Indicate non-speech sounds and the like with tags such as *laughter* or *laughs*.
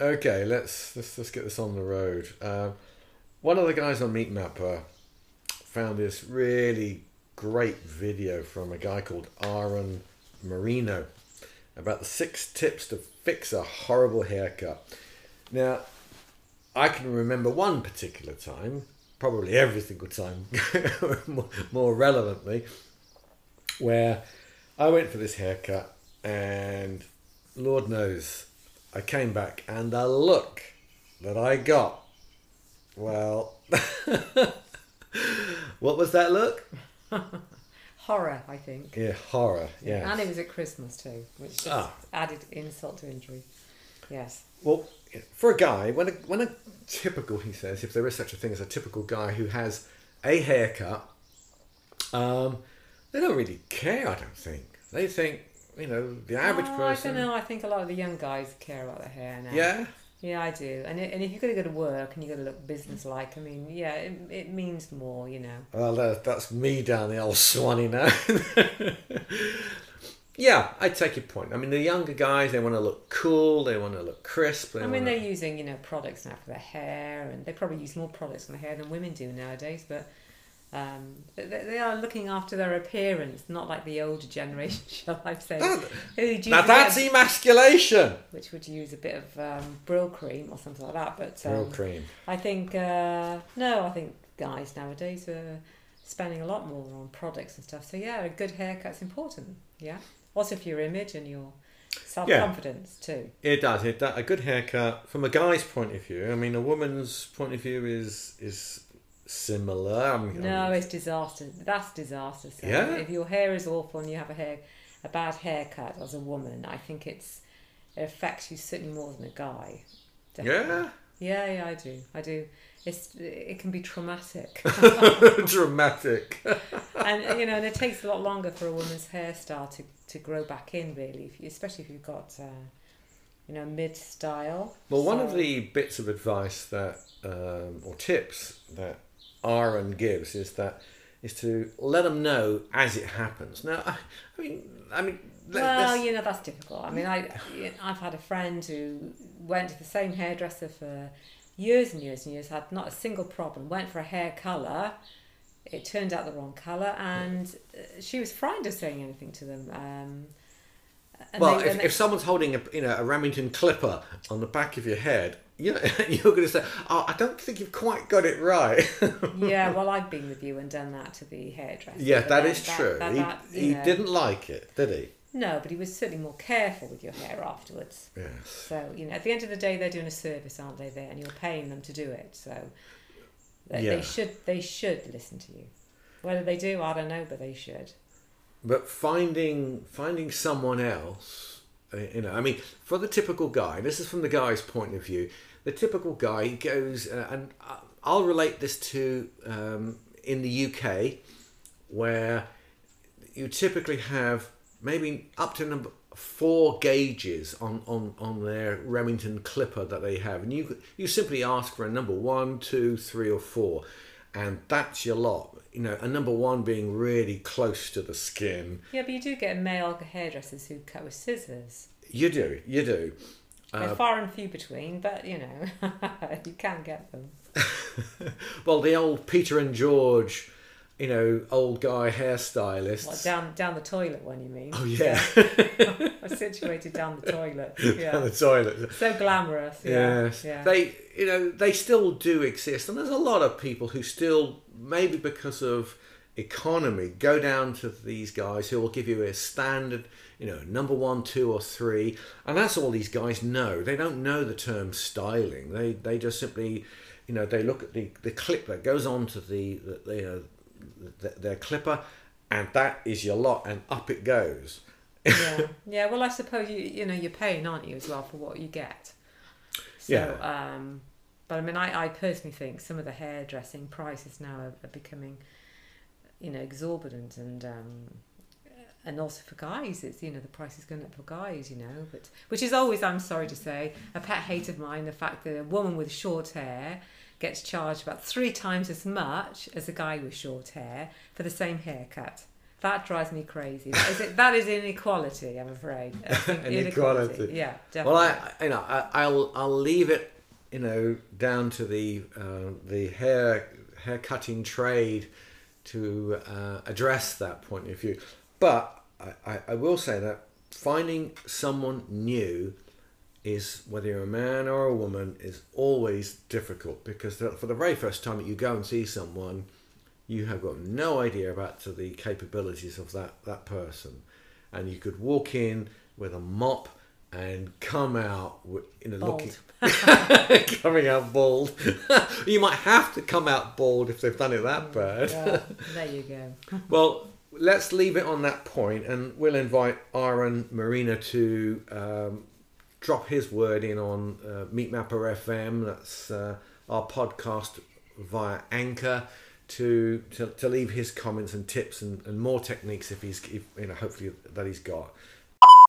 Okay, let's let's let's get this on the road. Um, one of the guys on MeetMapper found this really great video from a guy called Aaron Marino about the six tips to fix a horrible haircut. Now, I can remember one particular time, probably every single time, *laughs* more relevantly, where I went for this haircut and Lord knows I came back and the look that I got, well, *laughs* what was that look? *laughs* Horror, I think. Yeah, horror. Yeah. And it was at Christmas too, which just Ah. added insult to injury. Yes. Well, for a guy, when a when a typical, he says, if there is such a thing as a typical guy who has a haircut, um, they don't really care. I don't think they think you know the average Oh, person. I don't know. I think a lot of the young guys care about their hair now. Yeah, Yeah, I do. And, it, and if you've got to go to work and you've got to look business-like, I mean, yeah, it, it means more, you know. well, that, that's me down the old Swanee now. *laughs* yeah, I take your point. I mean, the younger guys they want to look cool, they want to look crisp. I mean, wanna- they're using, you know, products now for their hair, and they probably use more products on their hair than women do nowadays, but um, they, they are looking after their appearance, not like the older *laughs* generation, shall I say, That- now that's of- emasculation. which would use a bit of um, Brylcreem or something like that. But um, Real cream. I think uh, no, I think guys nowadays are spending a lot more on products and stuff. So yeah, a good haircut's important. Yeah, also for your image and your self confidence too. It does. It does. A good haircut, from a guy's point of view. I mean, a woman's point of view is is similar. I mean, No, it's disaster. That's disaster. So Yeah? If your hair is awful and you have a hair, a bad haircut as a woman, I think it's it affects you certainly more than a guy. yeah, Yeah, yeah, I do. I do. It's it can be traumatic. *laughs* *laughs* dramatic. and you know, and it takes a lot longer for a woman's hairstyle to, to grow back in, really, if you, especially if you've got, uh, you know, mid style. Well, one of the bits of advice that, um, or tips that Aaron gives is that is to let them know as it happens. Now, I, I mean, I mean, Well, you know that's difficult. I mean, I I've had a friend who went to the same hairdresser for years and years and years, had not a single problem. Went for a hair color, it turned out the wrong color, and uh, she was frightened of saying anything to them. Um, and well, if, if someone's holding a you know a Remington clipper on the back of your head, you know, *laughs* you're going to say, "Oh, I don't think you've quite got it right." *laughs* yeah, well, I've been with you and done that to the hairdresser. yeah, that is that true. that- he that, you he didn't like it, did he? No, but he was certainly more careful with your hair afterwards. Yes. So you know, at the end of the day, they're doing a service, aren't they? There, and you're paying them to do it. So they, Yeah. they should they should listen to you. Whether they do, I don't know, but they should. But finding finding someone else, uh, you know, I mean, for the typical guy, this is from the guy's point of view. The typical guy goes, uh, and I- I'll relate this to um, in the UK, where you typically have maybe up to number four gauges on, on, on their Remington clipper that they have, and you you simply ask for a number one, two, three, or four, and that's your lot. You know, and number one being really close to the skin. Yeah, but you do get male hairdressers who cut with scissors. You do, you do. They're uh, far and few between, but you know, *laughs* you can get them. *laughs* Well, the old Peter and George, you know, old guy hairstylists. What down down the toilet one? You mean? Oh yeah, situated *laughs* *laughs* down the toilet. down the toilet. so glamorous. Yeah. Yes, yeah. they you know they still do exist, and there's a lot of people who still maybe because of economy go down to these guys who will give you a standard you know number one two or three and that's all these guys know they don't know the term styling they they just simply you know they look at the the clip that goes onto the the, the, uh, the their clipper and that is your lot and up it goes yeah, *laughs* yeah. Well, I suppose you you know you're paying, aren't you, as well for what you get. So, Yeah. Um, but I mean, I, I personally think some of the hairdressing prices now are, are becoming, you know, exorbitant, and um, and also for guys, it's you know the price is going up for guys, you know, but which is always, I'm sorry to say, a pet hate of mine. The fact that a woman with short hair gets charged about three times as much as a guy with short hair for the same haircut. That drives me crazy. That is, that is inequality, I'm afraid. *laughs* Inequality. Yeah, definitely. Well, I, you know, I, I'll I'll leave it, you know, down to the uh, the hair hair cutting trade to uh, address that point of view. But I, I, I will say that finding someone new is whether you're a man or a woman is always difficult because for the very first time that you go and see someone, you have got no idea about the capabilities of that, that person. And you could walk in with a mop and come out, know, Bald. looking, *laughs* coming out bald. *laughs* you might have to come out bald if they've done it that bad. Yeah, *laughs* there you go. Well, let's leave it on that point, and we'll invite Aaron Marino to um, drop his word in on uh, MeetMapper FM. That's uh, our podcast via Anchor. To, to, to leave his comments and tips and, and more techniques if he's if, you know hopefully that he's got